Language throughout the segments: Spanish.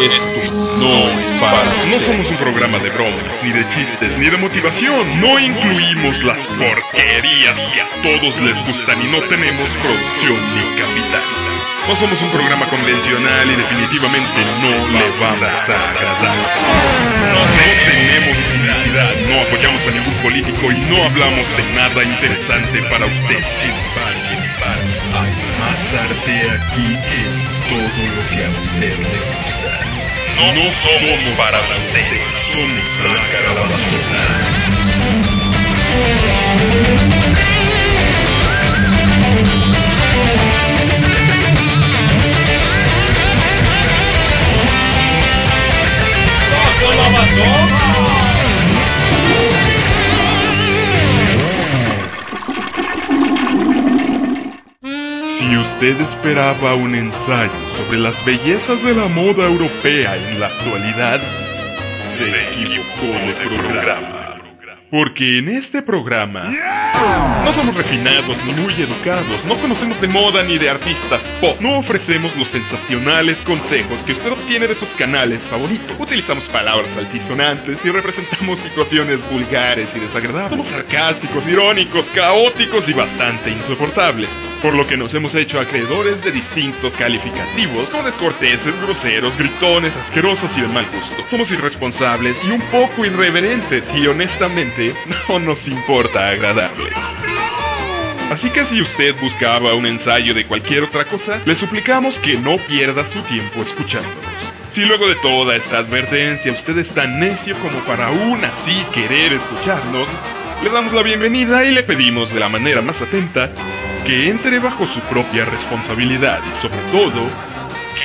Esto no es para No somos un programa de bromas, ni de chistes, ni de motivación. No incluimos las porquerías que a todos les gustan y no tenemos producción sin capital. No somos un programa convencional y definitivamente no le vamos a agradar. No tenemos publicidad, no apoyamos a ningún político y no hablamos de nada interesante para usted. Sin embargo, hay más arte aquí en todo lo que a usted le gusta. No, no somos para somos la calabazota. Si usted esperaba un ensayo sobre las bellezas de la moda europea en la actualidad, se equivocó de programa. Porque en este programa no somos refinados ni muy educados, no conocemos de moda ni de artistas pop, no ofrecemos los sensacionales consejos que usted obtiene de sus canales favoritos. Utilizamos palabras altisonantes y representamos situaciones vulgares y desagradables. Somos sarcásticos, irónicos, caóticos y bastante insoportables. Por lo que nos hemos hecho acreedores de distintos calificativos, como descorteses, groseros, gritones, asquerosos y de mal gusto. Somos irresponsables y un poco irreverentes y honestamente no nos importa agradarle. Así que si usted buscaba un ensayo de cualquier otra cosa, le suplicamos que no pierda su tiempo escuchándonos. Si luego de toda esta advertencia usted es tan necio como para aún así querer escucharnos, le damos la bienvenida y le pedimos de la manera más atenta que entre bajo su propia responsabilidad y sobre todo,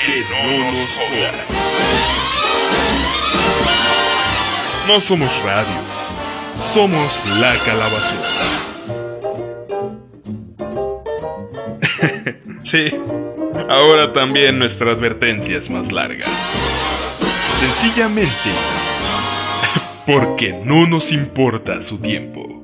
que no nos joda. No somos radio, somos la calabazota. sí, ahora también nuestra advertencia es más larga. Sencillamente, porque no nos importa su tiempo.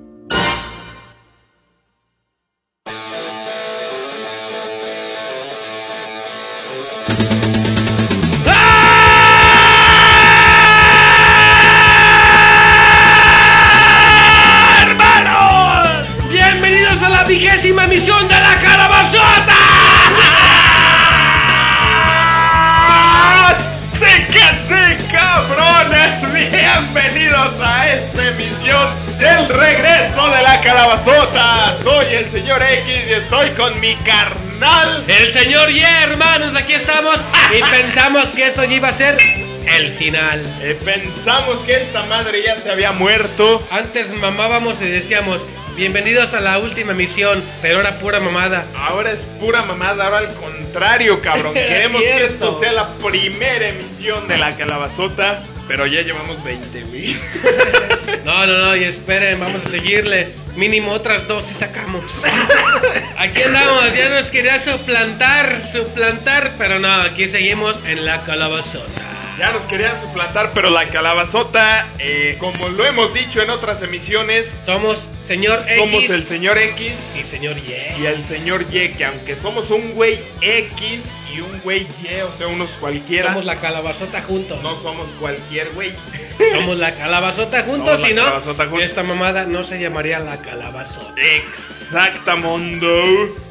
Del regreso de la calabazota. Soy el señor X y estoy con mi carnal. El señor Y, hermanos, aquí estamos y pensamos que esto ya iba a ser el final. Eh, pensamos que esta madre ya se había muerto. Antes mamábamos y decíamos, bienvenidos a la última misión, pero era pura mamada. Ahora es pura mamada, ahora al contrario, cabrón. Queremos que esto sea la primera emisión de la calabazota, pero ya llevamos 20 mil. No, no, no, y esperen, vamos a seguirle. Mínimo otras dos y sacamos. Aquí andamos, ya nos quería suplantar, suplantar, pero no, aquí seguimos en la calabazota. Ya nos querían suplantar, pero la calabazota, eh, como lo hemos dicho en otras emisiones, Somos señor X somos el señor X y señor Y. y el señor Y, que aunque somos un güey X y un güey Y, o sea, unos cualquiera, Somos la calabazota juntos. no somos cualquier güey. Somos la calabazota juntos, si no, calabazota juntos. esta mamada no se llamaría la calabazota. Exactamundo.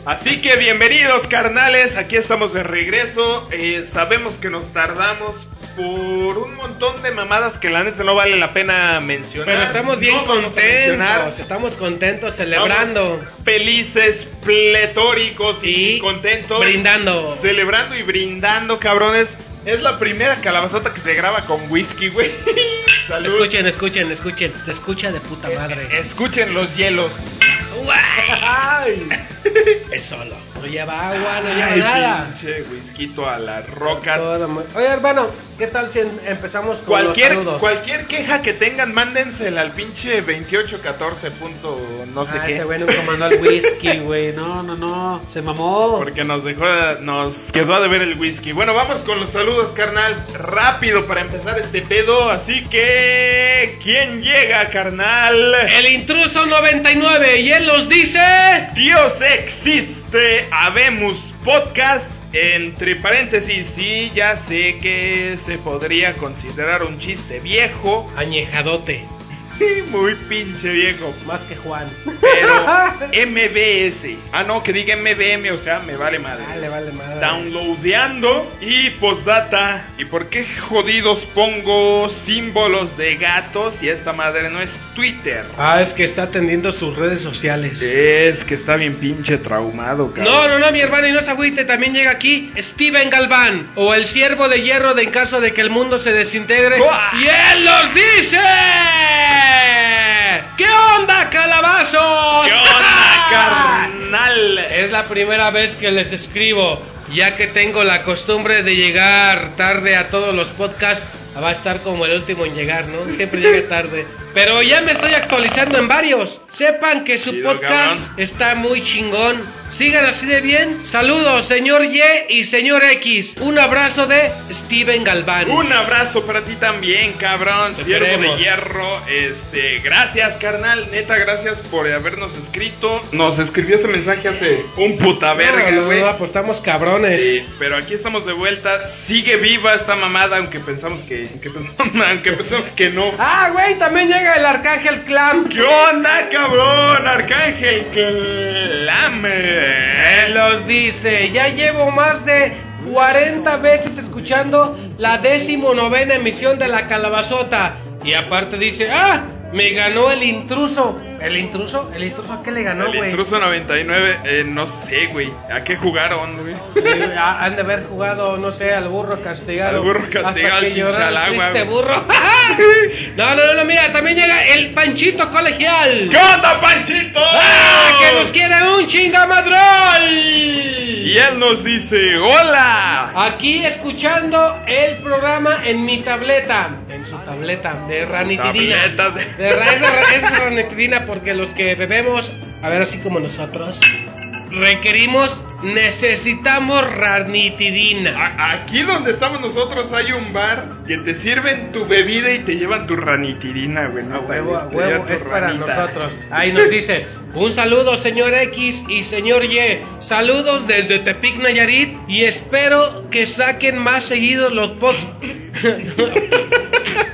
Así que bienvenidos carnales, aquí estamos de regreso. Eh, sabemos que nos tardamos por un montón de mamadas que la neta no vale la pena mencionar. Pero estamos bien No contentos, estamos contentos celebrando. Estamos felices, pletóricos y, Y contentos. brindando. Celebrando y brindando, cabrones. Es la primera calabazota que se graba con whisky, güey. Salud. Escuchen, escuchen, escuchen. Se escucha de puta madre. Escuchen los hielos. Ay, es solo. No lleva agua, no lleva Ay, nada. pinche whisky a la roca. Todo muy- Oye, hermano, ¿qué tal si em- empezamos con Cualquier, los saludos? cualquier queja que tengan, mándensela al pinche 2814. punto no sé Ah, qué. ese güey nunca mandó el whisky, güey. No, no, no. Se mamó. Porque nos dejó, nos quedó a deber el whisky. Bueno, vamos con los saludos, carnal. Rápido para empezar este pedo. Así que, ¿quién llega, carnal? El intruso 99 y en los dice... Dios existe, habemos podcast. Entre paréntesis, sí, ya sé que se podría considerar un chiste viejo, Añejadote, muy pinche viejo, más que Juan. pero MBS. Ah, no, que diga MBM, o sea, me vale madre. Vale, vale, madre. Downloadeando y postdata. ¿Y por qué jodidos pongo símbolos de gatos y esta madre no es Twitter? Ah, es que está atendiendo sus redes sociales. Es que está bien pinche traumado, cabrón. No, no, no, mi hermano, y no se agüite, también llega aquí Steven Galván, o el siervo de hierro de en caso de que el mundo se desintegre. ¡Guau! ¡Y él nos dice! ¿Qué onda, calabazos? ¿Qué onda, carnal? Es la primera vez que les escribo, ya que tengo la costumbre de llegar tarde a todos los podcasts. Va a estar como el último en llegar, ¿no? Siempre llega tarde. Pero ya me estoy actualizando en varios. Sepan que su podcast está muy chingón. Sigan así de bien. Saludos, señor Y y señor X. Un abrazo de Steven Galván. Un abrazo para ti también, cabrón. Te Siervo de hierro. Este, gracias, carnal. Neta, gracias por habernos escrito. Nos escribió este mensaje hace un puta verga, No, no, güey. no, pues estamos cabrones. Sí, pero aquí estamos de vuelta. Sigue viva esta mamada, aunque pensamos que, aunque pensamos, aunque pensamos que no. Ah, güey, también llega el Arcángel Clam. ¿Qué onda, cabrón? Arcángel Clame. Los dice, ya llevo más de 40 veces escuchando la décimo novena emisión de la calabazota. Y aparte dice, ah, me ganó el intruso. ¿El intruso? ¿El intruso a qué le ganó, El güey? intruso 99, eh, no sé, güey. ¿A qué jugaron, güey? Eh, Han de haber jugado, no sé, al burro castigado. Al burro castigado, Hasta que al el güey. burro. no, no, no, mira, también llega el panchito colegial. ¿Qué onda, Panchito? ¡Ah, que nos quiere un chingamadrol! Y él nos dice, hola. Aquí escuchando el programa en mi tableta. En su tableta de ranitidina. tableta de- De ra- es, de ra- es ranitidina porque los que bebemos, a ver, así como nosotros, requerimos, necesitamos ranitidina. A- Aquí donde estamos nosotros hay un bar que te sirven tu bebida y te llevan tu ranitirina, güey. A No, huevo, a huevo, llevan tu es para ranita. nosotros. Ahí nos dice, un saludo señor X y señor Y. Saludos desde Tepic Nayarit y espero que saquen más seguidos los posts.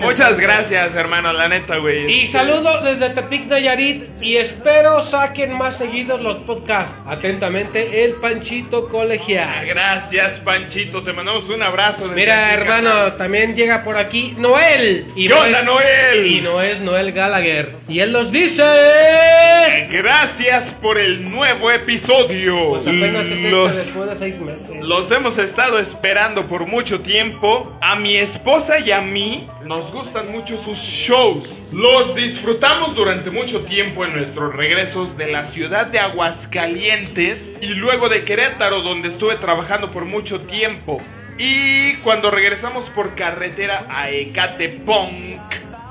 Muchas gracias, hermano, la neta, güey. Y saludos desde Tepic Nayarit y espero saquen más seguidos los podcasts. Atentamente, el Panchito Colegial. Gracias, Panchito. Te mandamos un abrazo. desde Mira, hermano, también llega por aquí Noel. Y ¿Qué no onda, es- Noel? Y no es Noel Gallagher. Y él nos dice... Gracias por el nuevo episodio. Pues apenas es este Los- después de seis meses. Los hemos estado esperando por mucho tiempo. A mi esposa y a mí nos gustan mucho sus shows. Los disfrutamos durante mucho tiempo en nuestros regresos de la ciudad de Aguascalientes y luego de Querétaro donde estuve trabajando por mucho tiempo. Y cuando regresamos por carretera a Ecatepunk,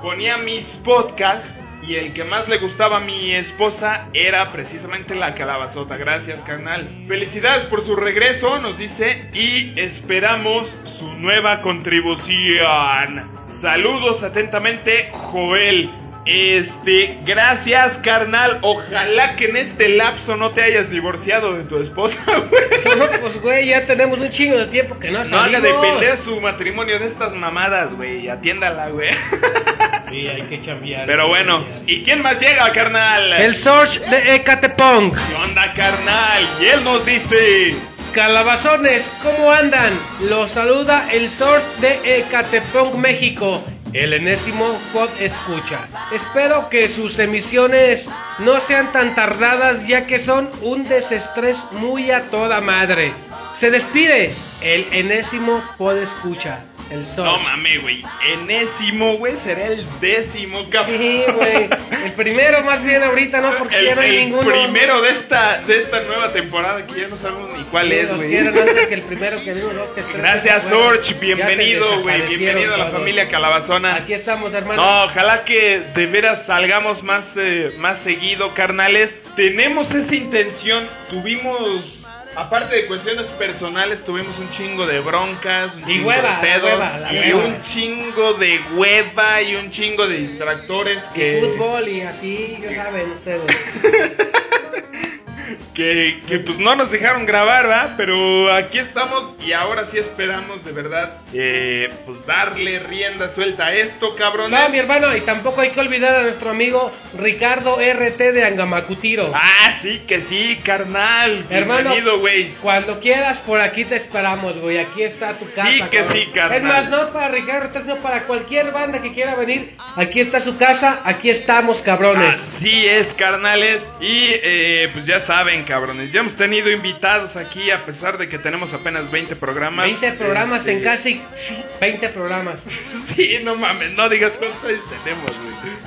ponía mis podcasts y el que más le gustaba a mi esposa era precisamente la calabazota. Gracias, carnal. Felicidades por su regreso, nos dice, y esperamos su nueva contribución. Saludos atentamente, Joel. Este, gracias, carnal. Ojalá que en este lapso no te hayas divorciado de tu esposa, güey. No, pues, güey, ya tenemos un chingo de tiempo que no No haga salimos. depender su matrimonio de estas mamadas, güey. Atiéndala, güey. Sí, hay que cambiar. Pero bueno, ¿y quién más llega, carnal? El Source de Ecatepong. ¿Qué onda, carnal? Y él nos dice... Calabazones, ¿cómo andan? Los saluda el Source de Ecatepong, México. El enésimo pod escucha. Espero que sus emisiones no sean tan tardadas ya que son un desestrés muy a toda madre. Se despide el enésimo pod escucha. El No Source. mames, güey. Enésimo, güey. Será el décimo, cabrón. Sí, güey. El primero más bien ahorita, ¿no? Porque El, ya no hay el ninguno. primero de esta, de esta nueva temporada que ya no sabemos ni cuál Sí, es, güey. que el primero que que tres, Gracias, se Bienvenido, güey. Bienvenido a la familia Calabazona. Aquí estamos, hermano. No, ojalá que de veras salgamos más, eh, más seguido, carnales. Tenemos esa intención. Tuvimos aparte de cuestiones personales, tuvimos un chingo de broncas, un Y chingo hueva, de la pedos, hueva, la y hueva. un chingo de hueva y un chingo de distractores Y que, fútbol y así, ya saben ustedes. que, que, pues no nos dejaron grabar, ¿va? Pero aquí estamos y ahora sí esperamos de verdad eh, pues darle rienda suelta a esto, cabrones. No, mi hermano, y tampoco hay que olvidar a nuestro amigo Ricardo RT de Angamacutiro. Ah, sí, que sí, carnal. Hermano, Bienvenido, güey. Cuando quieras, por aquí te esperamos, güey. Aquí está tu casa. Sí que cabrón. sí, carnal. Es más, no para Ricardo, RT, sino para cualquier banda que quiera venir. Aquí está su casa, aquí estamos, cabrones. Así es, carnales. Y eh, pues ya saben, cabrones. Ya hemos tenido invitados aquí, a pesar de que tenemos apenas 20 programas. 20 programas Este, en casi sí, 20 programas. Sí, no mames, no digas cuántos tenemos,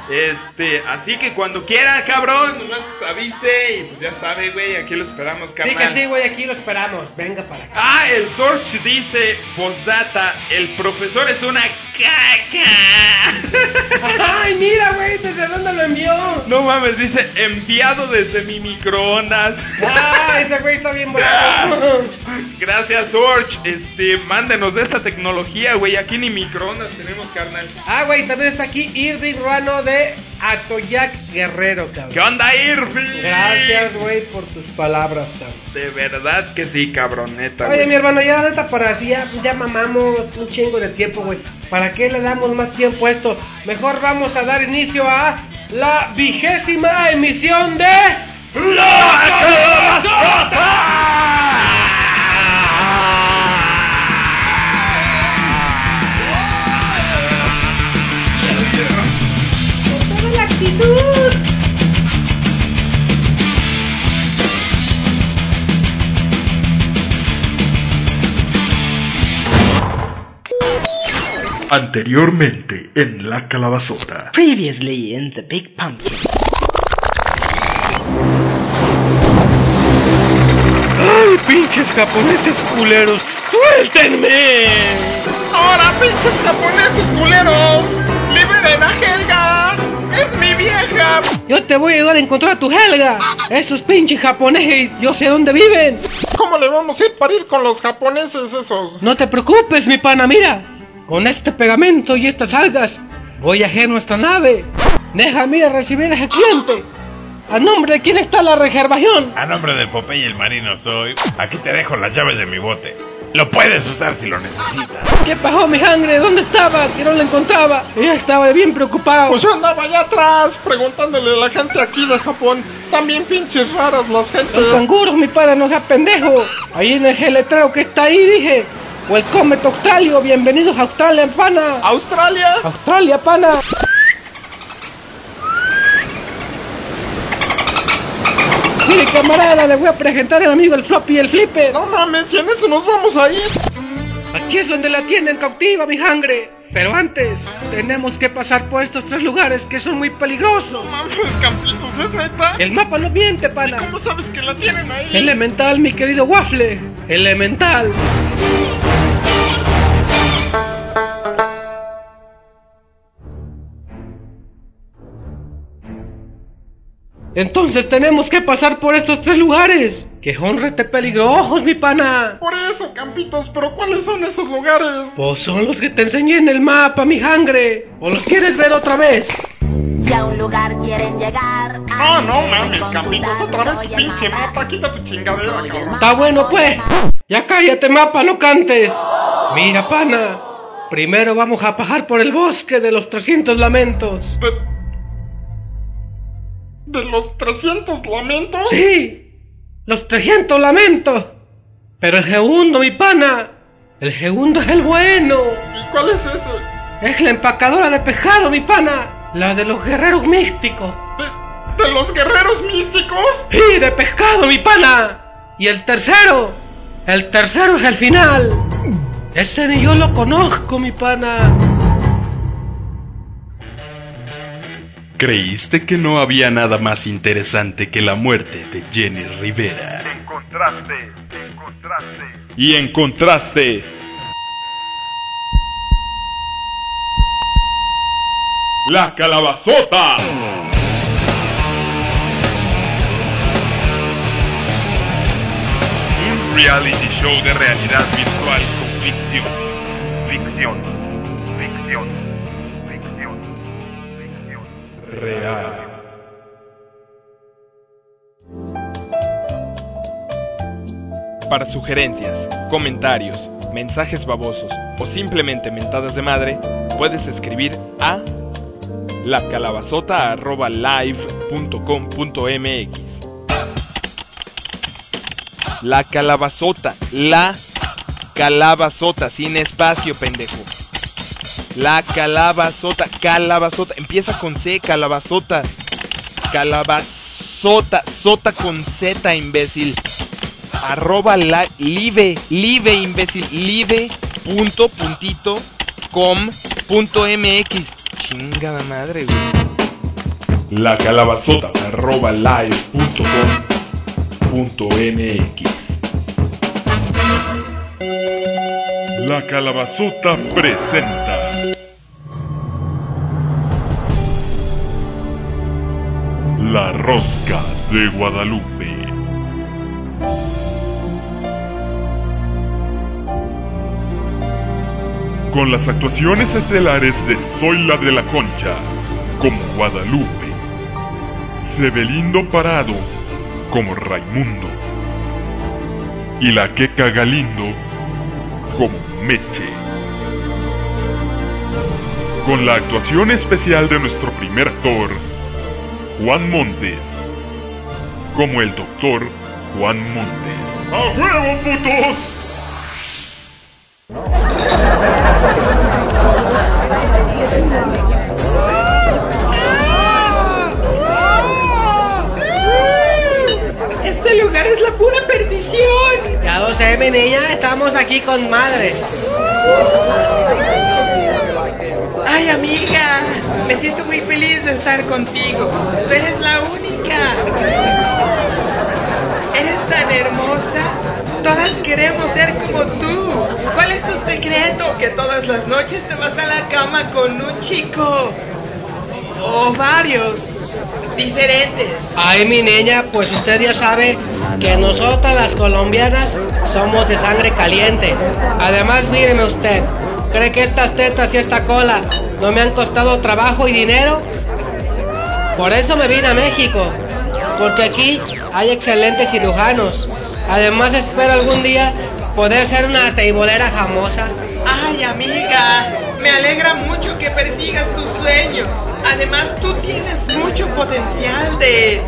güey. Este, así que cuando quiera, cabrón, nomás avise y pues ya sabe, güey, aquí lo esperamos, Sí carnal. que sí, güey, aquí lo esperamos. Venga para acá. Ah, el Sorch dice, postdata, el profesor es una caca. Ay, mira, güey, ¿desde dónde lo envió? No mames, dice, enviado desde mi microondas. Ah, ese güey está bien bravo. Gracias, Sorch. Este, mándenos de esta tecnología, güey. Aquí ni microondas tenemos, carnal. Ah, güey, también está aquí Irving Ruano de Atoyac Guerrero, ¿Qué cabrón. onda, Irving? Gracias, güey, por tus palabras, cabrón. De verdad que sí, cabroneta. Oye, güey. mi hermano, ya la neta, para así ya, ya mamamos un chingo de tiempo, güey. ¿Para qué le damos más tiempo a esto? Mejor vamos a dar inicio a la vigésima emisión de... ¡La Calabazota! ¡Toda la actitud! Anteriormente en La Calabazota. Previously in the Big Pumpkin. ¡Ay, pinches japoneses culeros! ¡Suéltenme! ¡Ahora, pinches japoneses culeros! ¡Liberen a Helga! ¡Es mi vieja! Yo te voy a ayudar a encontrar a tu Helga. Esos pinches japoneses, yo sé dónde viven. ¿Cómo le vamos a ir para ir con los japoneses esos? No te preocupes, mi pana, mira. Con este pegamento y estas algas, voy a hacer nuestra nave. Déjame ir a recibir a ese cliente. ¿A nombre de quién está la reservación? A nombre de Popeye el marino soy. Aquí te dejo las llaves de mi bote. Lo puedes usar si lo necesitas. ¿Qué pasó, mi sangre? ¿Dónde estaba? Que no la encontraba. Ella estaba bien preocupado. Pues yo andaba allá atrás preguntándole a la gente aquí de Japón. También pinches raras las Los gentes. canguros, mi padre, no sea pendejo. Ahí en el letrero que está ahí dije, Welcome to Australia, bienvenidos a Australia, pana. ¿Australia? Australia, pana. Mire, camarada, le voy a presentar a mi amigo el floppy y el flipper. No mames, y en eso nos vamos a ir. Aquí es donde la tienen cautiva, mi sangre. Pero antes, tenemos que pasar por estos tres lugares que son muy peligrosos. Mames, Campitos, ¿es neta? El mapa no miente, pana. ¿Cómo sabes que la tienen ahí? Elemental, mi querido Waffle. Elemental. Entonces tenemos que pasar por estos tres lugares. Que son rete peligrosos, mi pana. Por eso, Campitos, pero ¿cuáles son esos lugares? Pues son los que te enseñé en el mapa, mi sangre. ¿O los quieres ver otra vez? Si a un lugar quieren llegar. Ah, no mames, Campitos, otra vez tu pinche mapa, quita tu chingadera, cabrón. Está bueno, pues. Ya cállate, mapa, no cantes. Mira, pana. Primero vamos a pasar por el bosque de los 300 lamentos. De, de los 300 lamentos. Sí, los 300 lamentos. Pero el segundo, mi pana. El segundo es el bueno. ¿Y cuál es ese? Es la empacadora de pescado, mi pana. La de los guerreros místicos. ¿De, de los guerreros místicos? Sí, de pescado, mi pana. Y el tercero. El tercero es el final. Ese ni yo lo conozco, mi pana. ¿Creíste que no había nada más interesante que la muerte de Jenny Rivera? Encontraste, encontraste. Y encontraste la calabazota. reality show de realidad virtual con. Ficción. Ficción. Real. Para sugerencias, comentarios, mensajes babosos o simplemente mentadas de madre, puedes escribir a lacalabazota.live.com.mx La calabazota, la calabazota, sin espacio, pendejo. La calabazota, calabazota, empieza con C, calabazota. Calabazota, sota con Z, imbécil arroba la, live, live imbécil, live punto puntito com punto mx. Chingada madre, güey. La calabazota arroba live punto com punto mx. La calabazota presenta. La rosca de Guadalupe. con las actuaciones estelares de Soy la de la Concha, como Guadalupe, Sebelindo Parado, como Raimundo, y la Queca Galindo, como Meche. Con la actuación especial de nuestro primer actor, Juan Montes, como el doctor Juan Montes. ¡A huevo, putos! Este lugar es la pura perdición. Ya lo sé, mi niña, estamos aquí con madre. Ay, amiga, me siento muy feliz de estar contigo. Tú eres la única. Eres tan hermosa. Todas queremos ser como tú. ¿Cuál es tu secreto? Que todas las noches te vas a la cama con un chico. O varios. Diferentes. Ay, mi niña, pues usted ya sabe que nosotras las colombianas somos de sangre caliente. Además, míreme usted, ¿cree que estas tetas y esta cola no me han costado trabajo y dinero? Por eso me vine a México, porque aquí hay excelentes cirujanos. Además, espero algún día poder ser una teibolera famosa. Ay, amiga, me alegra mucho que persigas tus sueños. Además, tú tienes mucho potencial de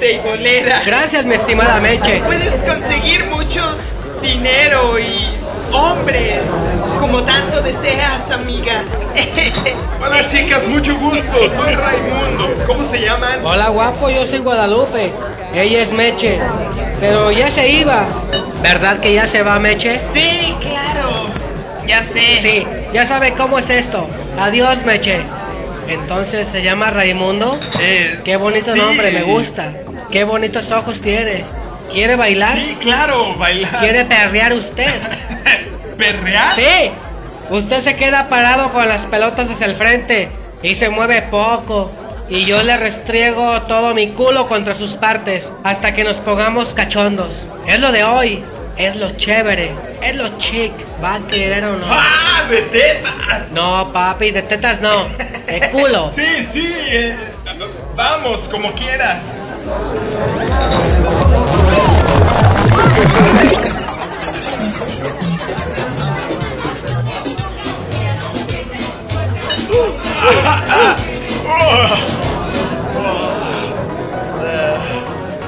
teibolera. Gracias, mi estimada Meche. Puedes conseguir mucho dinero y hombres, como tanto deseas, amiga. Hola chicas, mucho gusto. Soy Raimundo. ¿Cómo se llaman? Hola, guapo, yo soy Guadalupe. Ella es Meche. Pero ya se iba. ¿Verdad que ya se va, Meche? Sí, claro. Ya sé. Sí, ya sabe cómo es esto. Adiós, Meche. Entonces se llama Raimundo. Eh, Qué bonito sí. nombre, me gusta. Qué bonitos ojos tiene. ¿Quiere bailar? Sí, claro, bailar. ¿Quiere perrear usted? ¿Perrear? Sí. Usted se queda parado con las pelotas hacia el frente y se mueve poco. Y yo le restriego todo mi culo contra sus partes hasta que nos pongamos cachondos. Es lo de hoy. Es lo chévere. Es lo chic. ¿Va a querer o no? ¡Ah, de tetas! No, papi, de tetas no. De culo. Sí, sí. eh, vamos, como quieras.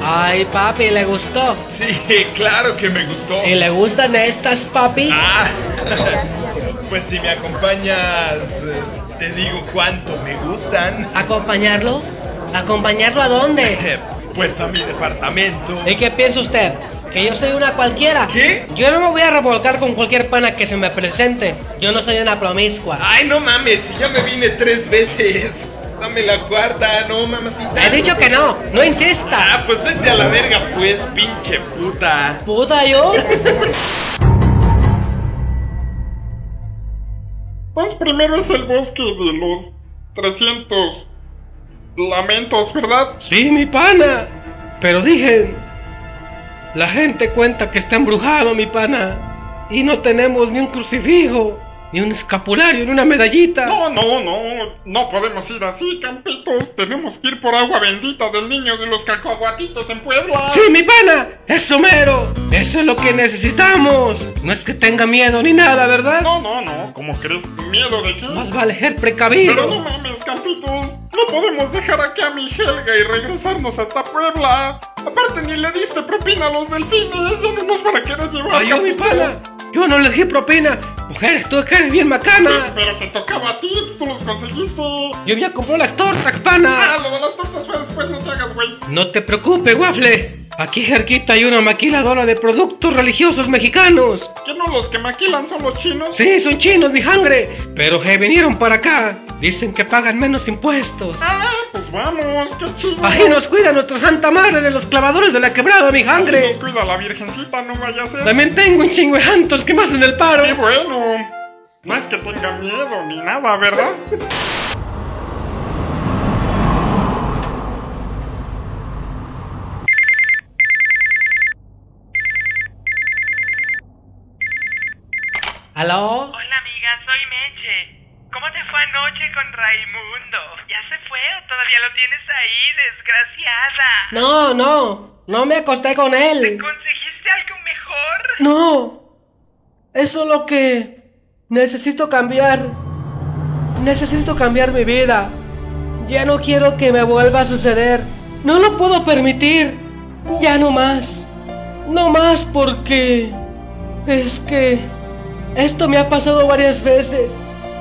Ay, papi, ¿le gustó? Sí, claro que me gustó. ¿Y le gustan estas, papi? Ah, pues si me acompañas, eh, te digo cuánto me gustan. ¿Acompañarlo? ¿Acompañarlo a dónde? Pues a mi departamento. ¿Y qué piensa usted? ¿Que yo soy una cualquiera? ¿Qué? Yo no me voy a revolcar con cualquier pana que se me presente. Yo no soy una promiscua. Ay, no mames, si ya me vine tres veces. Dame la cuarta, no mamacita. He dicho que no, no insista. Ah, pues vete a la verga, pues, pinche puta. Puta yo. Pues primero es el bosque de los 300 lamentos, ¿verdad? Sí, mi pana. Pero dije... La gente cuenta que está embrujado, mi pana. Y no tenemos ni un crucifijo, ni un escapulario, ni una medallita. No, no, no, no podemos ir así, campitos. Tenemos que ir por agua bendita del niño de los cacahuatitos en Puebla. Sí, mi pana, eso mero. Eso es lo que necesitamos. No es que tenga miedo ni nada, ¿verdad? No, no, no, ¿cómo crees? ¿Miedo de qué? Más vale ser Pero no precavido. mames, campitos. No podemos dejar aquí a mi Helga y regresarnos hasta Puebla. Aparte, ni le diste propina a los delfines. Ya no nos van a querer llevar. Ay, yo, mi pana. Yo no le di propina. Mujeres, tú que eres bien macana. Pero te tocaba a ti, tú los conseguiste. Yo ya compró las tortas, Ah, pana. lo de las tortas fue después, no te hagas, güey. No te preocupes, Waffle. Aquí cerquita hay una maquiladora de productos religiosos mexicanos. ¿Que no los que maquilan son los chinos? Sí, son chinos, mi sangre. Pero que vinieron para acá. Dicen que pagan menos impuestos. Ah, pues vamos, qué chido. Ahí nos cuida nuestra santa madre de los clavadores de la quebrada, mi sangre. nos cuida la virgencita, no vaya a ser. También tengo un chingo de jantos que me hacen el paro. Qué bueno. No es que tenga miedo ni nada, ¿verdad? ¿Aló? Hola amiga, soy Meche. ¿Cómo te fue anoche con Raimundo? ¿Ya se fue o todavía lo tienes ahí, desgraciada? No, no. No me acosté con él. ¿Conseguiste algo mejor? No. Eso es lo que necesito cambiar. Necesito cambiar mi vida. Ya no quiero que me vuelva a suceder. No lo puedo permitir. Ya no más. No más porque... Es que... Esto me ha pasado varias veces.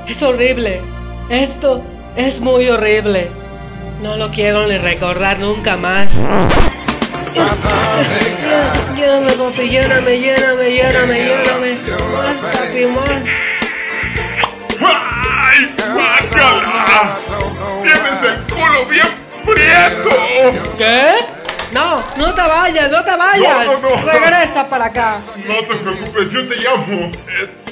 Es horrible. Esto es muy horrible. No lo quiero ni recordar nunca más. Lléname, papi, lléname, lléname, lléname, lléname. Más, papi, más. ¡Ay, guácala! ¡Tienes el culo bien prieto! ¿Qué? No, no te vayas, no te vayas. No, no, no. Regresa para acá. No te preocupes, yo te llamo. Eh,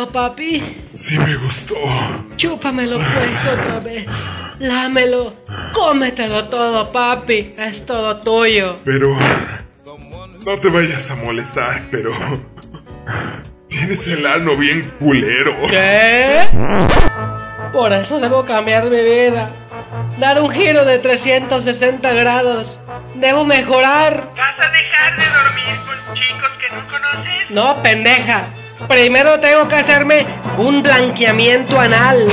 gustó, papi? Sí me gustó. Chúpamelo pues otra vez. Lámelo. Cómetelo todo, papi. Es todo tuyo. Pero... No te vayas a molestar, pero... Tienes el ano bien culero. ¿Qué? Por eso debo cambiar mi vida. Dar un giro de 360 grados. Debo mejorar. ¿Vas a dejar de dormir con chicos que no conoces? No, pendeja. Primero tengo que hacerme un blanqueamiento anal.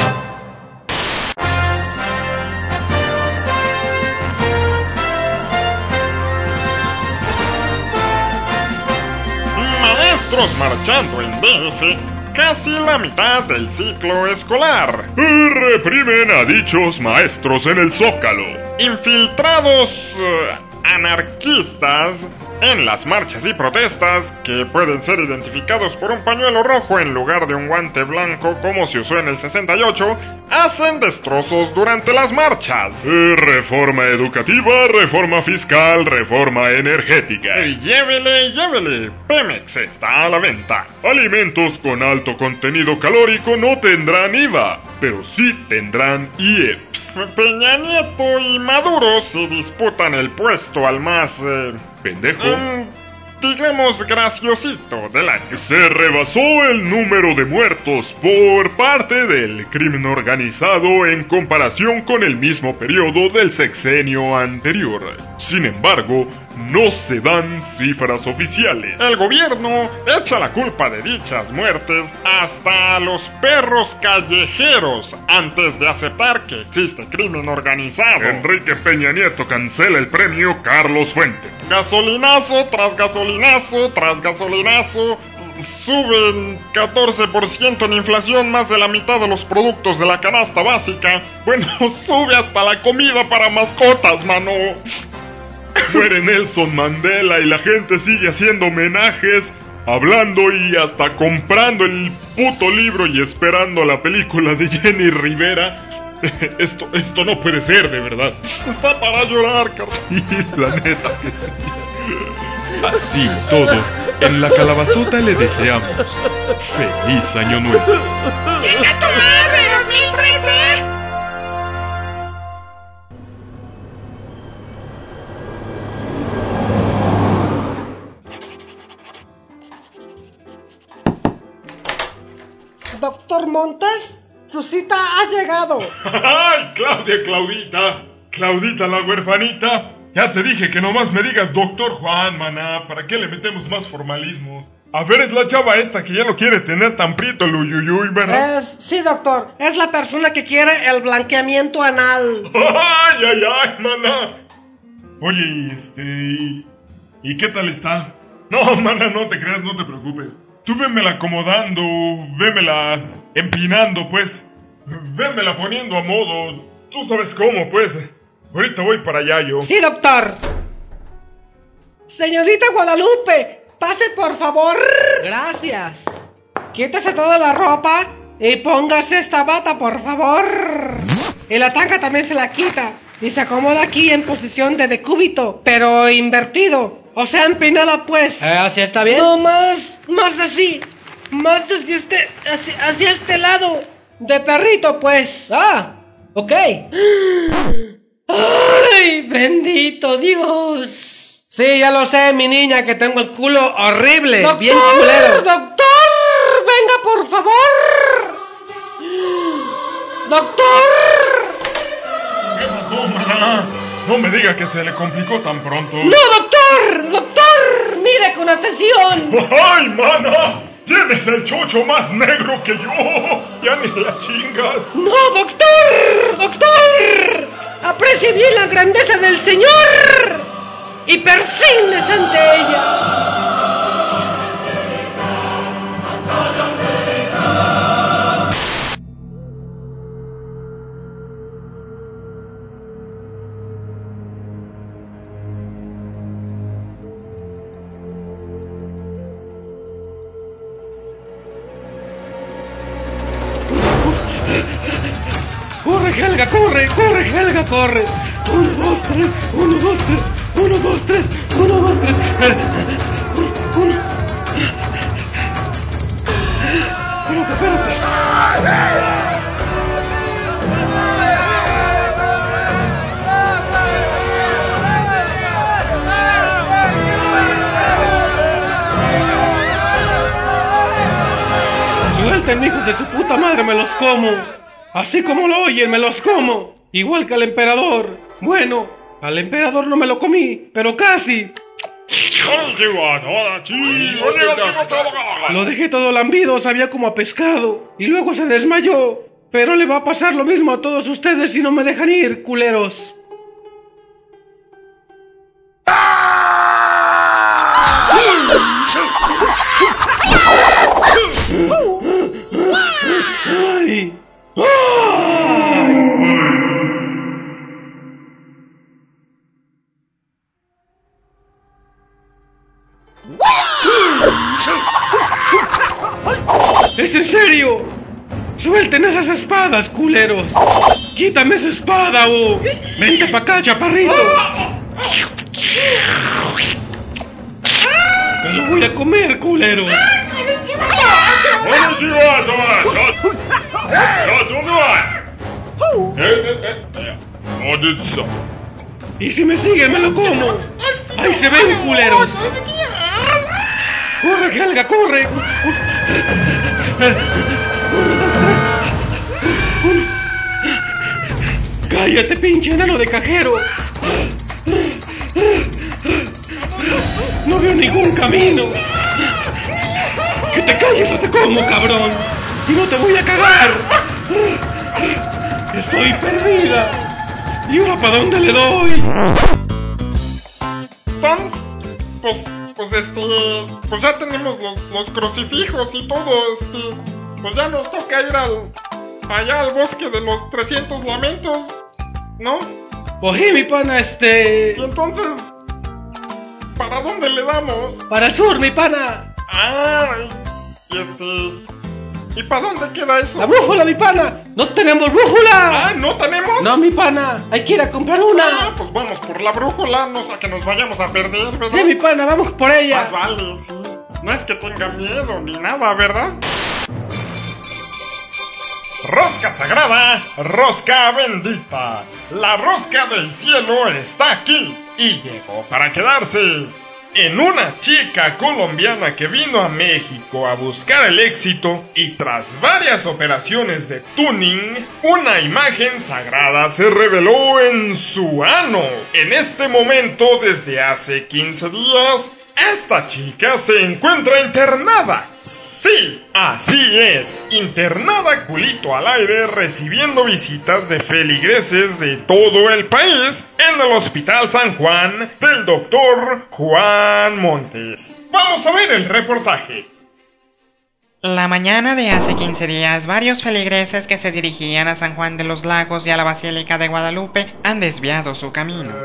Maestros marchando en DF, casi la mitad del ciclo escolar. Reprimen a dichos maestros en el zócalo. Infiltrados eh, anarquistas en las marchas y protestas, que pueden ser identificados por un pañuelo rojo en lugar de un guante blanco como se usó en el 68, hacen destrozos durante las marchas. Eh, reforma educativa, reforma fiscal, reforma energética. Llévele, llévele. Pemex está a la venta. Alimentos con alto contenido calórico no tendrán IVA, pero sí tendrán IEPS. Peña Nieto y Maduro se disputan el puesto al más... eh, Pendejo. mm, digamos graciosito del año. Se rebasó el número de muertos por parte del crimen organizado en comparación con el mismo periodo del sexenio anterior. Sin embargo, no se dan cifras oficiales. El gobierno echa la culpa de dichas muertes hasta a los perros callejeros antes de aceptar que existe crimen organizado. Enrique Peña Nieto cancela el premio Carlos Fuentes. Gasolinazo tras gasolinazo tras gasolinazo. Suben 14% en inflación más de la mitad de los productos de la canasta básica. Bueno, sube hasta la comida para mascotas, mano. Muere Nelson Mandela y la gente sigue haciendo homenajes, hablando y hasta comprando el puto libro y esperando la película de Jenny Rivera. Esto, esto no puede ser, de verdad. Está para llorar. Y la neta que sí. Así todo, en la calabazota le deseamos feliz año nuevo. ¡Venga tu madre, 2013! Montes, su cita ha llegado. ¡Ay, Claudia, Claudita! Claudita la huerfanita. Ya te dije que nomás me digas doctor Juan, maná. ¿Para qué le metemos más formalismo? A ver, es la chava esta que ya no quiere tener tan prieto el uyuyuy, ¿verdad? Es, sí, doctor, es la persona que quiere el blanqueamiento anal. ¡Ay, ay, ay, maná! Oye, y este... ¿y- ¿Y qué tal está? No, maná, no te creas, no te preocupes. Tú vémela acomodando, vémela empinando, pues. Vémela poniendo a modo. Tú sabes cómo, pues. Ahorita voy para allá yo. Sí, doctor. Señorita Guadalupe, pase por favor. Gracias. Quítese toda la ropa y póngase esta bata, por favor. Y la tanga también se la quita. Y se acomoda aquí en posición de decúbito, pero invertido. O sea, empinada pues. ¿Así está bien? No, más, más así. Más hacia este, hacia, hacia este lado. De perrito, pues. Ah, ok. ¡Ay, bendito Dios! Sí, ya lo sé, mi niña, que tengo el culo horrible, ¡Doctor! bien culero. ¡Doctor! ¡Venga, por favor! ¡Doctor! ¿Qué pasó, maná? No me diga que se le complicó tan pronto. ¡No, doctor! ¡Doctor! ¡Mire con atención! ¡Ay, mana! Tienes el chocho más negro que yo. Ya ni la chingas. ¡No, doctor! ¡Doctor! Aprecie bien la grandeza del Señor y persígnese ante ella. Corre! ¡Corre! ¡Uno, dos, tres! ¡Uno, dos, tres! ¡Uno, dos, tres! ¡Uno, dos, tres! ¡Uno! Espérate, espérate. Suelten, hijos de su puta madre, me los como. Así como lo oyen, me los como. Igual que al emperador. Bueno, al emperador no me lo comí, pero casi. Lo dejé todo lambido, sabía como a pescado. Y luego se desmayó. Pero le va a pasar lo mismo a todos ustedes si no me dejan ir, culeros. ¡Es en serio! ¡Suelten esas espadas, culeros! ¡Quítame esa espada, oh! ¡Vente pa' acá, chaparrito! ¡Me lo voy a comer, culeros! Y si me siguen, me lo como. ¡Ahí se ven, culeros! ¡Corre, Helga, corre! ¡Cállate, pinche enano de cajero! No veo ningún camino. ¡Que te calles o te como, cabrón! ¡Y no te voy a cagar! ¡Estoy perdida! ¿Y ahora para dónde le doy? Vamos, pues, pues este, pues ya tenemos los, los crucifijos y todo, este, pues ya nos toca ir al, allá al bosque de los 300 lamentos, ¿no? Pues mi pana, este... Y entonces, ¿para dónde le damos? Para el sur, mi pana. Ay, y este, ¿y para dónde queda eso? ¡La brújula, mi pana! ¡No tenemos brújula! Ah, ¿no tenemos? No, mi pana, hay que ir a comprar una. Ah, pues vamos por la brújula, no sea que nos vayamos a perder, ¿verdad? Sí, mi pana, vamos por ella. Más vale, sí. No es que tenga miedo ni nada, ¿verdad? Rosca sagrada, rosca bendita. La rosca del cielo está aquí y llegó para quedarse. En una chica colombiana que vino a México a buscar el éxito y tras varias operaciones de tuning, una imagen sagrada se reveló en su ano. En este momento, desde hace 15 días, esta chica se encuentra internada. Sí, así es, internada culito al aire recibiendo visitas de feligreses de todo el país en el Hospital San Juan del doctor Juan Montes. Vamos a ver el reportaje. La mañana de hace 15 días, varios feligreses que se dirigían a San Juan de los Lagos y a la Basílica de Guadalupe han desviado su camino.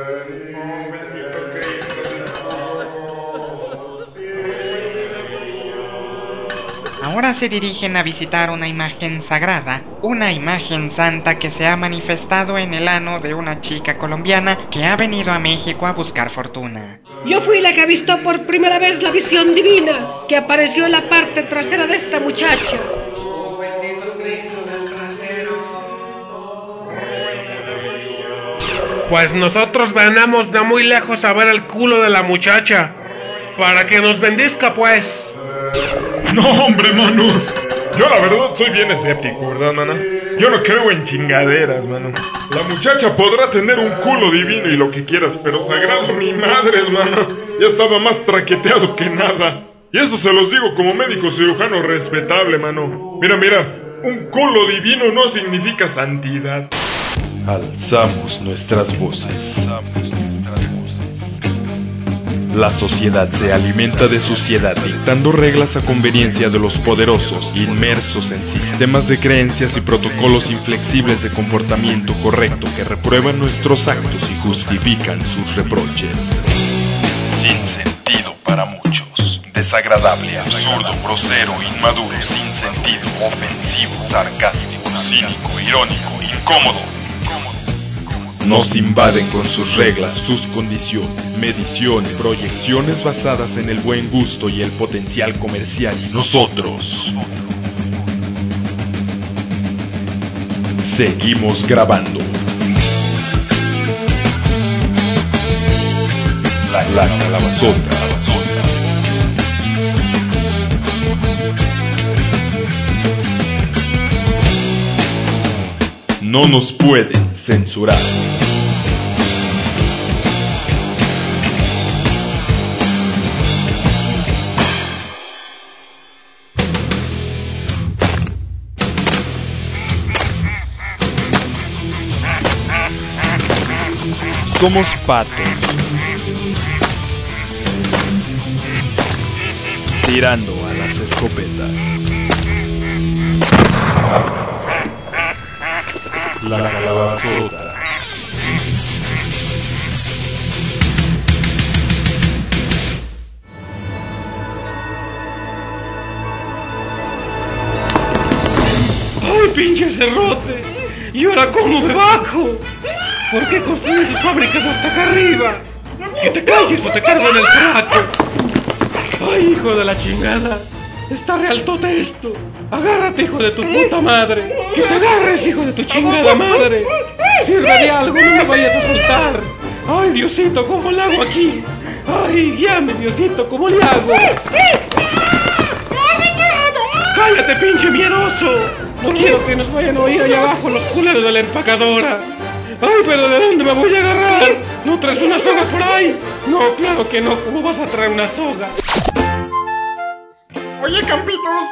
Ahora se dirigen a visitar una imagen sagrada, una imagen santa que se ha manifestado en el ano de una chica colombiana que ha venido a México a buscar fortuna. Yo fui la que avistó por primera vez la visión divina que apareció en la parte trasera de esta muchacha. Pues nosotros venamos de muy lejos a ver el culo de la muchacha. Para que nos bendizca, pues. No, hombre, manos. Yo la verdad soy bien escéptico, ¿verdad, mana? Yo no creo en chingaderas, mano. La muchacha podrá tener un culo divino y lo que quieras, pero sagrado mi madre, hermano. Ya estaba más traqueteado que nada. Y eso se los digo como médico cirujano respetable, mano. Mira, mira, un culo divino no significa santidad. Alzamos nuestras voces. Alzamos nuestras voces. La sociedad se alimenta de suciedad dictando reglas a conveniencia de los poderosos, inmersos en sistemas de creencias y protocolos inflexibles de comportamiento correcto que reprueban nuestros actos y justifican sus reproches. Sin sentido para muchos. Desagradable, absurdo, grosero, inmaduro, sin sentido, ofensivo, sarcástico, cínico, irónico, incómodo. Nos invaden con sus reglas, sus condiciones, mediciones, proyecciones basadas en el buen gusto y el potencial comercial y nosotros. Seguimos grabando. La, la calabazota. No nos pueden censurar. Somos patos. Tirando a las escopetas. La calabazota. pinche cerrote! ¿Y ahora cómo me bajo? ¿Por qué construyen sus fábricas hasta acá arriba? ¡Que te calles o te cargo en el saco! ¡Ay, hijo de la chingada! Está realtote esto. Agárrate, hijo de tu puta madre. Que te agarres, hijo de tu chingada madre. Sirve de algo, no me vayas a soltar. Ay, Diosito, ¿cómo le hago aquí? Ay, guíame, Diosito, ¿cómo le hago? ¡Cállate, pinche miedoso! No quiero que nos vayan a oír allá abajo los culeros de la empacadora. ¡Ay, pero ¿de dónde me voy a agarrar? ¿No traes una soga por ahí? No, claro que no. ¿Cómo vas a traer una soga? Oye, Campitos,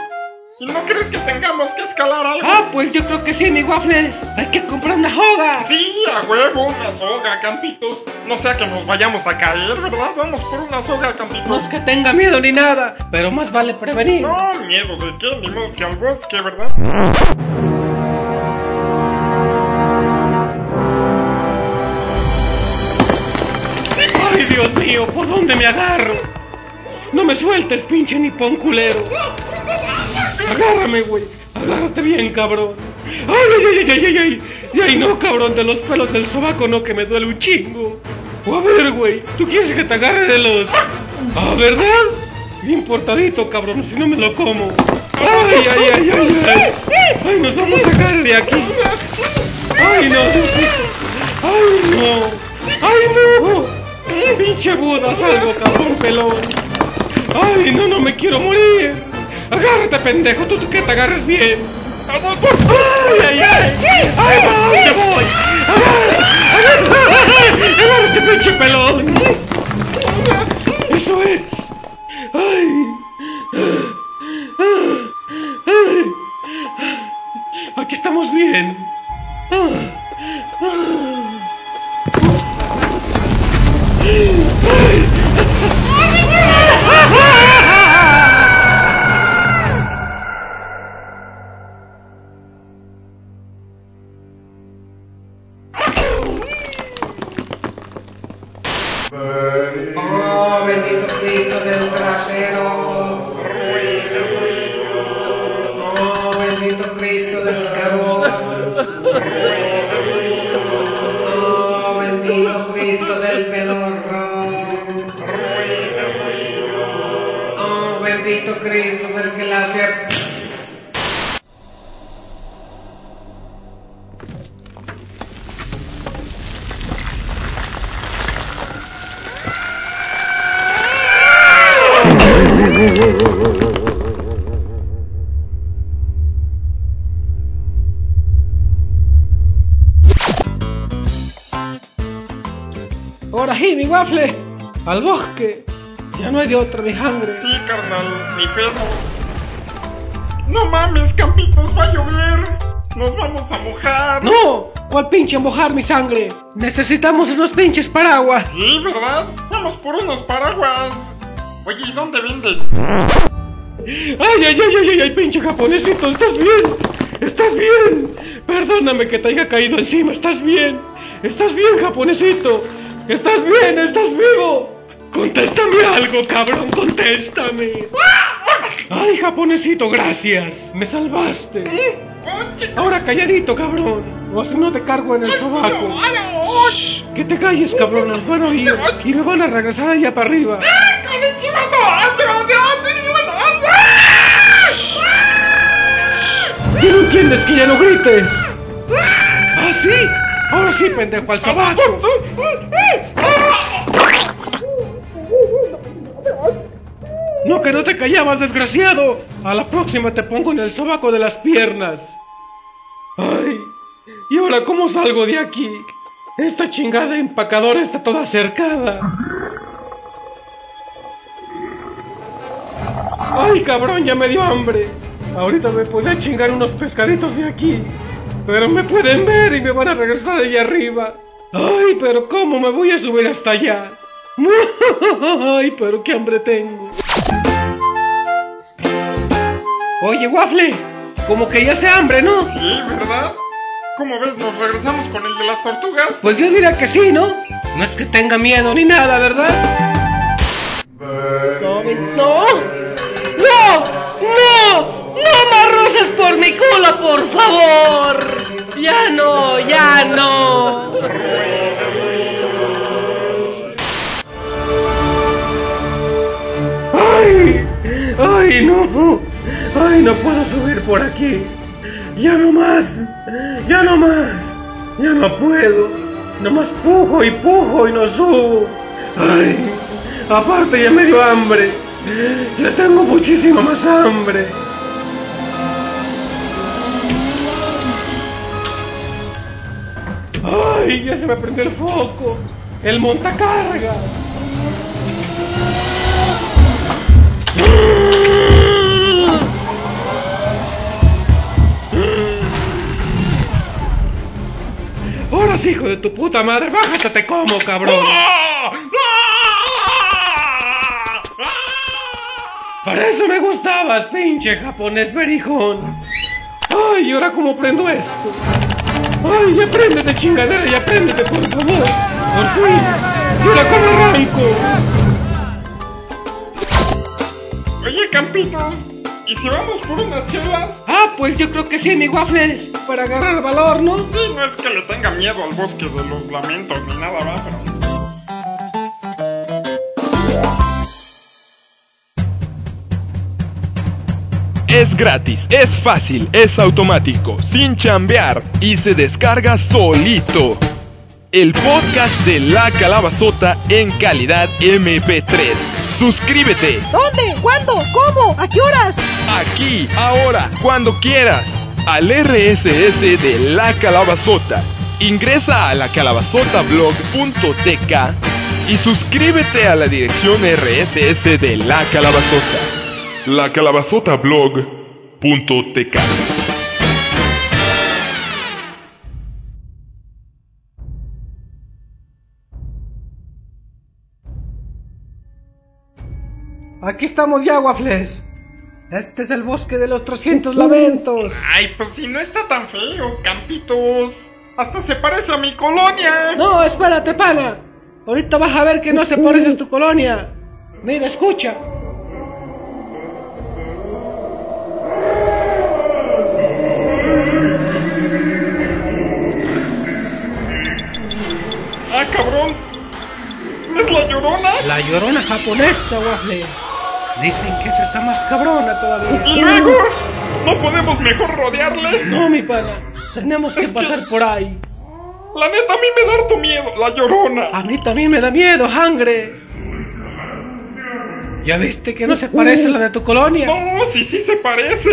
¿y no crees que tengamos que escalar algo? Ah, pues yo creo que sí, mi waffle. Hay que comprar una soga. Sí, a huevo, una soga, Campitos. No sea que nos vayamos a caer, ¿verdad? Vamos por una soga, Campitos. No es que tenga miedo ni nada, pero más vale prevenir. No, miedo de qué, ni modo que al bosque, ¿verdad? Ay, Dios mío, ¿por dónde me agarro? No me sueltes, pinche nipón culero. Agárrame, güey. Agárrate bien, cabrón. Ay, ay, ay, ay, ay, ay. Ay, no, cabrón, de los pelos del sobaco no, que me duele un chingo. O a ver, güey, ¿tú quieres que te agarre de los... Ah, ¿verdad? Bien portadito, cabrón, si no me lo como. Ay, ay, ay, ay, ay. Ay, nos vamos a sacar de aquí. Ay, no. Ay, no. Ay, no. Pinche Buda, salgo, cabrón pelón. Ay, no, no me quiero morir. Agárrate, pendejo, tú, que te agarres bien. Ay, ay, ay. Ay, ¿para dónde voy? Agárrate, agárrate, pinche pelón. Eso es. Ay. Aquí estamos bien. Oh, Ahora sí, mi waffle. Al bosque. Ya no hay de otra, mi sangre. Sí, carnal, mi pedo. No mames, Campitos, va a llover. Nos vamos a mojar. ¡No! ¿Cuál pinche mojar mi sangre? Necesitamos unos pinches paraguas. Sí, ¿verdad? Vamos por unos paraguas. Oye, ¿y dónde venden? ¡Ay, ay, ay, ay, ay, ay, pinche japonesito! ¿Estás bien? ¿Estás bien? Perdóname que te haya caído encima. ¿Estás bien? ¿Estás bien, japonesito? ¿Estás bien? ¿Estás vivo? Contéstame algo, cabrón, contéstame. Ay, japonesito, gracias. Me salvaste. Ahora calladito, cabrón. O si no te cargo en el sobaco. Shh, que te calles, cabrón. Nos van a oír. Y me van a regresar allá para arriba. ¿Qué no entiendes que ya no grites? ¿Ah, sí? Ahora sí, pendejo, al sobaco. No, que no te callabas, desgraciado. A la próxima te pongo en el sobaco de las piernas. Ay, ¿y ahora cómo salgo de aquí? Esta chingada empacadora está toda cercada. Ay, cabrón, ya me dio hambre. Ahorita me puede chingar unos pescaditos de aquí. Pero me pueden ver y me van a regresar allá arriba. Ay, pero ¿cómo me voy a subir hasta allá? Ay, pero qué hambre tengo. Oye, Waffle, como que ya se hambre, ¿no? Sí, ¿verdad? ¿Cómo ves? ¿Nos regresamos con el de las tortugas? Pues yo diría que sí, ¿no? No es que tenga miedo ni nada, ¿verdad? No, no, no, no, no, Marros pases por mi culo, por favor. Ya no, ya no. ¡Ay! ¡Ay, no! ¡Ay, no puedo subir por aquí! ¡Ya no más! ¡Ya no más! ¡Ya no puedo! Nomás pujo y pujo y no subo. ¡Ay! Aparte ya me dio hambre. Ya tengo muchísima más hambre. ¡Ay! Ya se me prendió el foco. El montacargas. Hijo de tu puta madre, bájate, te como, cabrón. Para eso me gustabas, pinche japonés berijón. Ay, ¿y ahora cómo prendo esto? Ay, ya préndete, chingadera, ya préndete, por favor. Por fin. ¿Y ahora cómo arranco? Oye, Campitos, ¿y si vamos por unas chelas? Ah, pues yo creo que sí, mi waffles. Para agarrar valor, ¿no? Sí, no es que le tenga miedo al bosque de los lamentos ni nada, va, pero... Es gratis, es fácil, es automático, sin chambear y se descarga solito. El podcast de La Calabazota en calidad MP3. Suscríbete ¿Dónde? ¿Cuándo? ¿Cómo? ¿A qué horas? aquí, ahora, cuando quieras, al RSS de La Calabazota. Ingresa a lacalabazotablog.tk y suscríbete a la dirección RSS de La Calabazota. lacalabazotablog.tk Aquí estamos ya, waffles. Este es el bosque de los 300 lamentos. Ay, pues si no está tan feo, Campitos. Hasta se parece a mi colonia. No, espérate, pana. Ahorita vas a ver que no se parece a tu colonia. Mira, escucha. Ah, cabrón. ¿Es la llorona? La llorona japonesa, waffle. Dicen que esa está más cabrona todavía. ¿Y luego? ¿No podemos mejor rodearle? No, mi pana. Tenemos que pasar por ahí. La neta, a mí me da harto miedo, la llorona. A mí también me da miedo, Hangre. ¿Ya viste que no se parece a la de tu colonia? No, sí, sí se parece.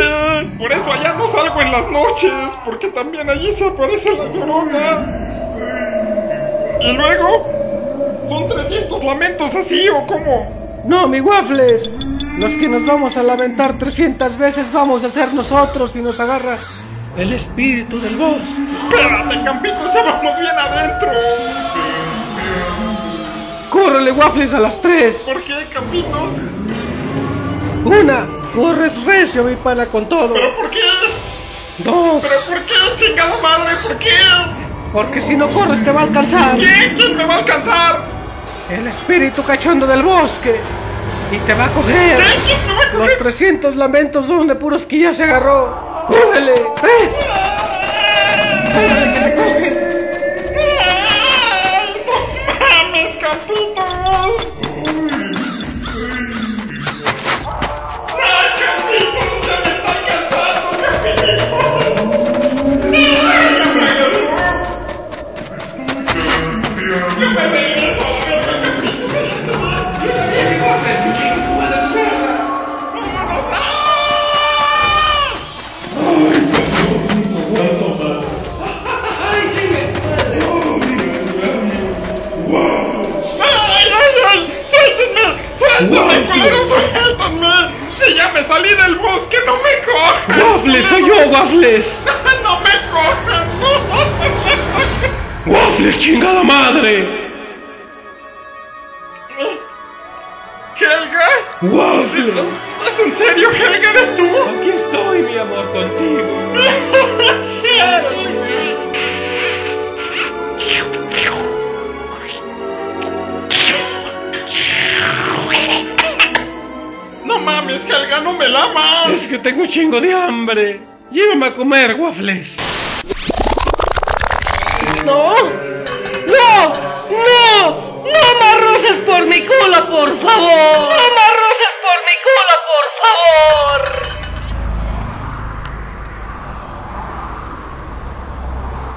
Por eso allá no salgo en las noches, porque también allí se aparece la llorona. Y luego, ¿son 300 lamentos así o cómo? No, mi waffles. Los que nos vamos a lamentar 300 veces vamos a ser nosotros y nos agarra el espíritu del bosque. Espérate, Campitos, ya vamos bien adentro. ¡Córrele, waffles, a las 3! ¿Por qué, Campitos? Una, corres recio, mi pana, con todo. ¿Pero por qué? Dos, ¿Pero por qué, chingada madre? ¿Por qué? porque si no corres te va a alcanzar ¿Quién? ¿Quién me va a alcanzar? el espíritu cachondo del bosque. Y te va a coger. Los 300 lamentos donde puros que ya se agarró. ¡Córrele! ¡Tres! ¡Suéltenme! ¡Si ya me salí del bosque, no me cojan! ¡Waffles, soy yo, Waffles! ¡No me cojan! ¡Waffles, chingada madre! ¿Helga? ¡Waffles! ¿Es en serio, Helga? ¿Eres tú? Aquí estoy, mi amor, contigo. Mames, Helga, no me la amas. Es que tengo un chingo de hambre. Llévame a comer waffles. ¡No! ¡No! ¡No! ¡No me arroces por mi culo, por favor! ¡No me arroces por mi culo, por favor!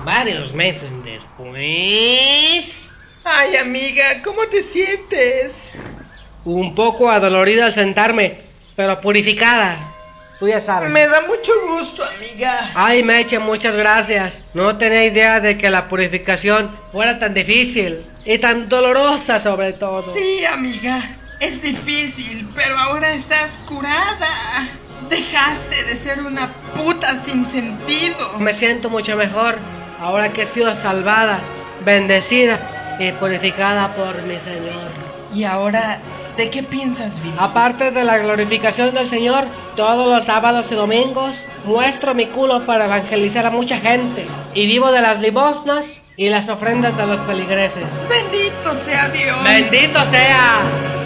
Varios meses después... Ay, amiga, ¿cómo te sientes? Un poco adolorida al sentarme, pero purificada. Tú ya sabes. Me da mucho gusto, amiga. Ay, Meche, muchas gracias. No tenía idea de que la purificación fuera tan difícil y tan dolorosa sobre todo. Sí, amiga, es difícil, pero ahora estás curada. Dejaste de ser una puta sin sentido. Me siento mucho mejor ahora que he sido salvada, bendecida y purificada por mi Señor. ¿Y ahora de qué piensas vivir? Aparte de la glorificación del Señor, todos los sábados y domingos muestro mi culo para evangelizar a mucha gente y vivo de las limosnas y las ofrendas de los feligreses. Bendito sea Dios. Bendito sea.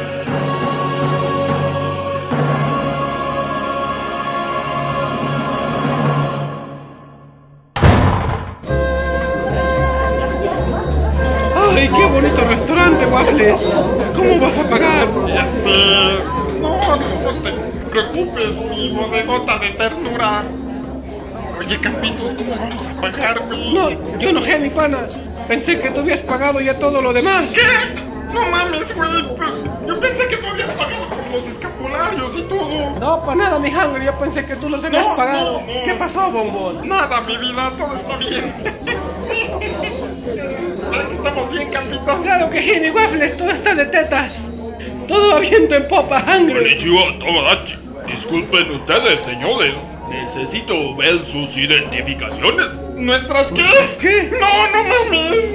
¡Ay, qué bonito restaurante, waffles! ¿Cómo vas a pagar? Este. No, no te preocupes, mi bodenota de ternura. Oye, Campitos, ¿cómo vamos a pagar, güey? No, yo no mi pana. Pensé que tú habías pagado ya todo lo demás. ¿Qué? No mames, güey. Yo pensé que tú habías pagado por los escapularios y todo. No, para nada, mi hungry. Yo pensé que tú los habías No, pagado. no, no. ¿Qué pasó, bombón? Nada, mi vida, todo está bien. Estamos bien, Campitos. Claro que mi waffles, todo está de tetas. Todo viento en popa, hungry. Konnichiwa, Tomodachi. Disculpen ustedes, señores. Necesito ver sus identificaciones. ¿Nuestras qué? ¿Nuestras qué? No, no mames.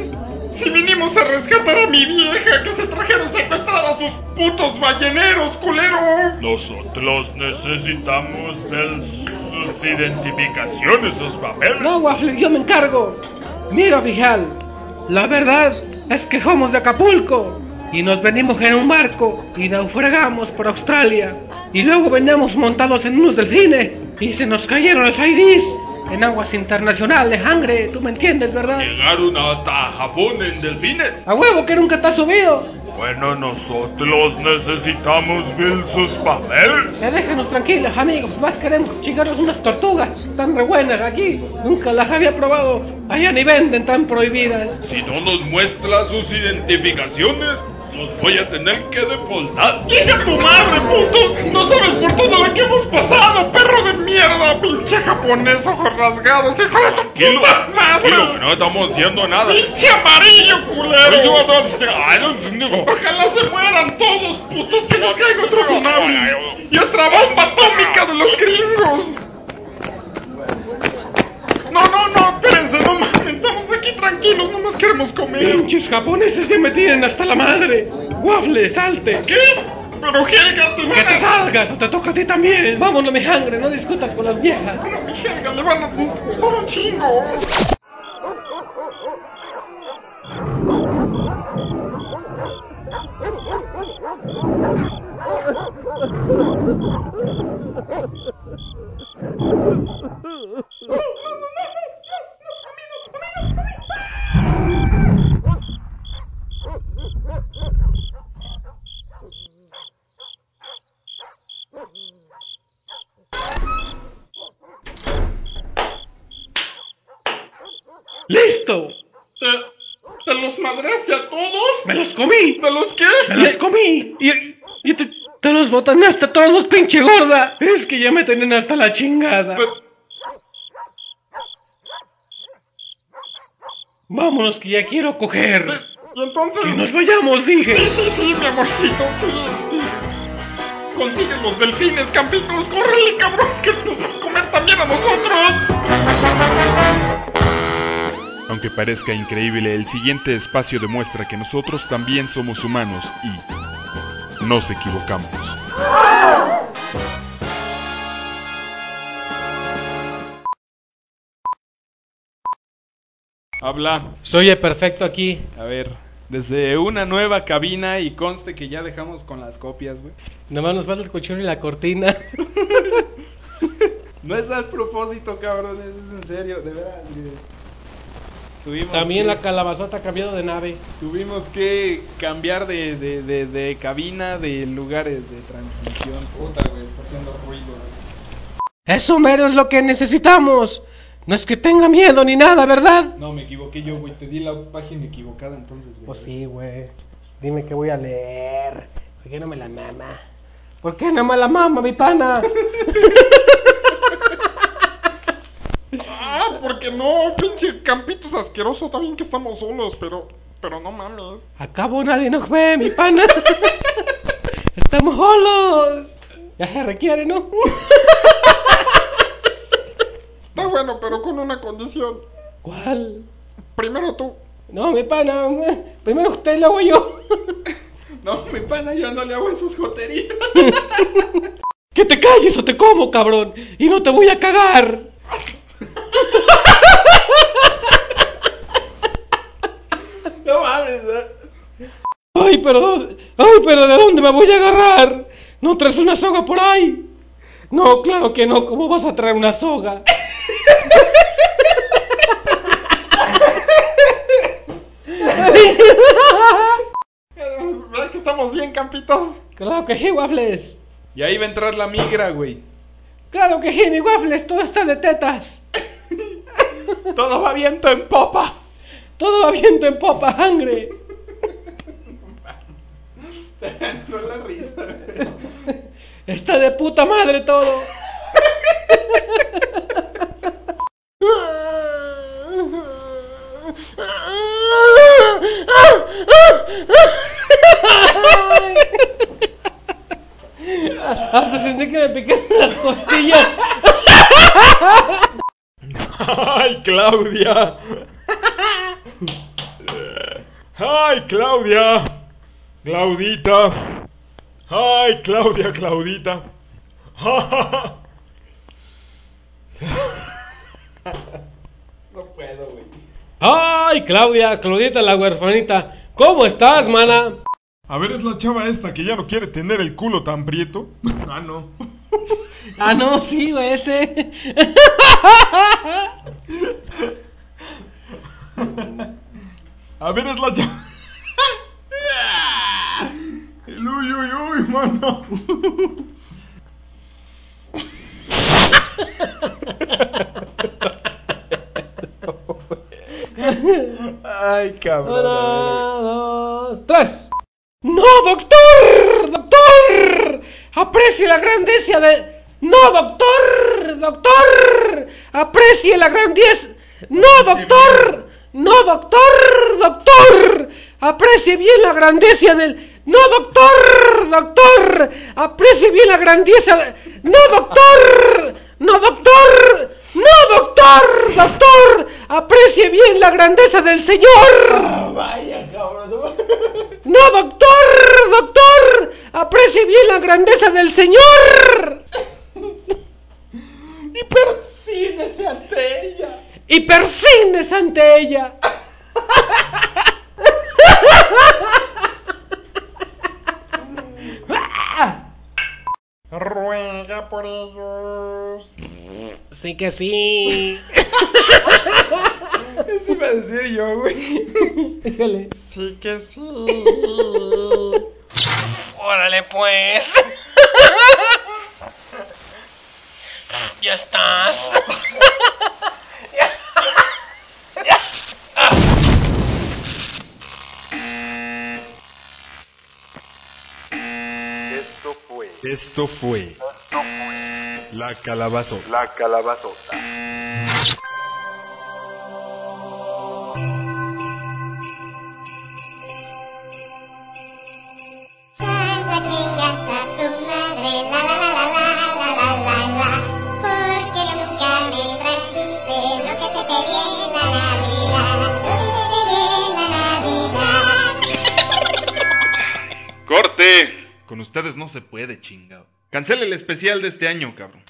Si vinimos a rescatar a mi vieja que se trajeron secuestrada a sus putos balleneros, culero. Nosotros necesitamos ver sus identificaciones, sus papeles. No, waffles, yo me encargo. Mira, Vijal. La verdad es que somos de Acapulco. Y nos venimos en un barco y naufragamos por Australia. Y luego veníamos montados en unos delfines y se nos cayeron los IDs en aguas internacionales, Angre, tú me entiendes, ¿verdad? Llegaron hasta Japón en delfines. A huevo que nunca te has subido. Bueno, nosotros necesitamos ver sus papeles. Ya déjanos tranquilos, amigos. Más queremos chingarnos unas tortugas tan re buenas aquí. Nunca las había probado. Allá ni venden tan prohibidas. Si no nos muestra sus identificaciones, nos voy a tener que deportar. ¡Llega tu madre, puto! No sabes por todo lo que hemos pasado, japonés, ojos rasgados, hijo de tu Tranquilo, puta madre. que no estamos haciendo nada. ¡Pinche amarillo, culero! Yo voy a dar- Ay, no, no. Ojalá se mueran todos, putos, que nos caiga otro tsunami. Y otra bomba atómica de los gringos. No, no, no, espérense, no mames, estamos aquí tranquilos, no nos queremos comer. Pinches japoneses ya me tienen hasta la madre. Waffle, salte. ¿Qué? Pero Helga, te Que te salgas o te toca a ti también. Vámonos, mi sangre, no discutas con las viejas. Pero mi Helga, le van a... Son un chingo. ¡Listo! ¿Te, te los madreaste a todos? ¡Me los comí! ¿De los qué? ¡Me los comí! Y, y te, te los botan hasta todos, pinche gorda. Es que ya me tienen hasta la chingada. Pero- Vámonos, que ya quiero coger. Y entonces... Que nos vayamos, dije. Sí, sí, sí, mi amorcito, sí, sí. Consigue los delfines, campitos, córrele, cabrón, que nos va a comer también a nosotros. Aunque parezca increíble, el siguiente espacio demuestra que nosotros también somos humanos y nos equivocamos. Habla. Soy el perfecto aquí. A ver, desde una nueva cabina y conste que ya dejamos con las copias, güey. Nomás nos falta el cochero y la cortina. No es al propósito, cabrón, eso es en serio, de verdad. güey. Tuvimos También que- la calabazota ha cambiado de nave. Tuvimos que cambiar de, de, de, de cabina, de lugares de transmisión. Puta, güey, está haciendo ruido. Eso mero es lo que necesitamos. No es que tenga miedo ni nada, ¿verdad? No, me equivoqué yo, güey, te di la página equivocada entonces, güey. Pues sí, güey. Dime qué voy a leer. ¿Por qué no me la mama? ¿Por qué no me la mama, mi pana? Ah, porque no, pinche campitos asqueroso, está bien que estamos solos, pero, pero no mames. Acabo nadie nos ve, mi pana. Estamos solos. Ya se requiere, ¿no? Está bueno, pero con una condición. ¿Cuál? Primero tú. No, mi pana. Primero usted y luego yo. No, mi pana, yo no le hago esas joterías. Que te calles o te como, cabrón. Y no te voy a cagar. No mames. Ay, pero ¿dónde- ay, pero ¿de dónde me voy a agarrar? ¿No traes una soga por ahí? No, claro que no. ¿Cómo vas a traer una soga? ¿Verdad que estamos bien, campitos? Claro que sí, waffles. Y ahí va a entrar la migra, güey. Claro que sí, mi waffles. Todo está de tetas. Todo va viento en popa. Todo va viento en popa, sangre. No la risa. Está de puta madre todo. Hasta sentí que me picaron las costillas. ¡Ay, Claudia! ¡Ay, Claudia! Claudita. ¡Ay, Claudia, Claudita! No puedo, güey. Ay, Claudia, Claudita la huerfanita. ¿Cómo estás, mana? A ver, es la chava esta que ya no quiere tener el culo tan prieto. Ah, no. Ah, no, sí, güey, ese. A ver, es la chava. El uy, uy, uy, mano. Ay, cabrón. Una, dos, tres. ¡No, doctor! ¡Doctor! ¡Aprecie la grandeza de. ¡No, doctor! ¡Doctor! ¡Aprecie la grandeza! ¡No, doctor! ¡No, doctor! ¡Doctor! ¡Aprecie bien la grandeza del. ¡No, doctor! ¡Doctor! ¡Aprecie bien la grandeza de. ¡No, doctor! ¡No, doctor! ¡No, doctor! ¡Doctor! ¡Aprecie bien la grandeza del Señor! ver. Vaya, cabrón. ¡No, doctor! ¡Doctor! ¡Aprecie bien la grandeza del Señor! Y persínese ante ella. ¡Y persígnese ante ella! Ruega por ellos. Sí que sí. Eso iba a decir yo, güey. Échale. Sí que sí. Órale pues. ya estás. Esto fue Esto fue La Calabazo. La Calabazota. La chingas a tu madre, la la la la la la la la Porque nunca me trajiste lo que te pedí en la Navidad Lo que te pedí en la Navidad ¡Corte! Con ustedes no se puede, chingado. Cancele el especial de este año, cabrón.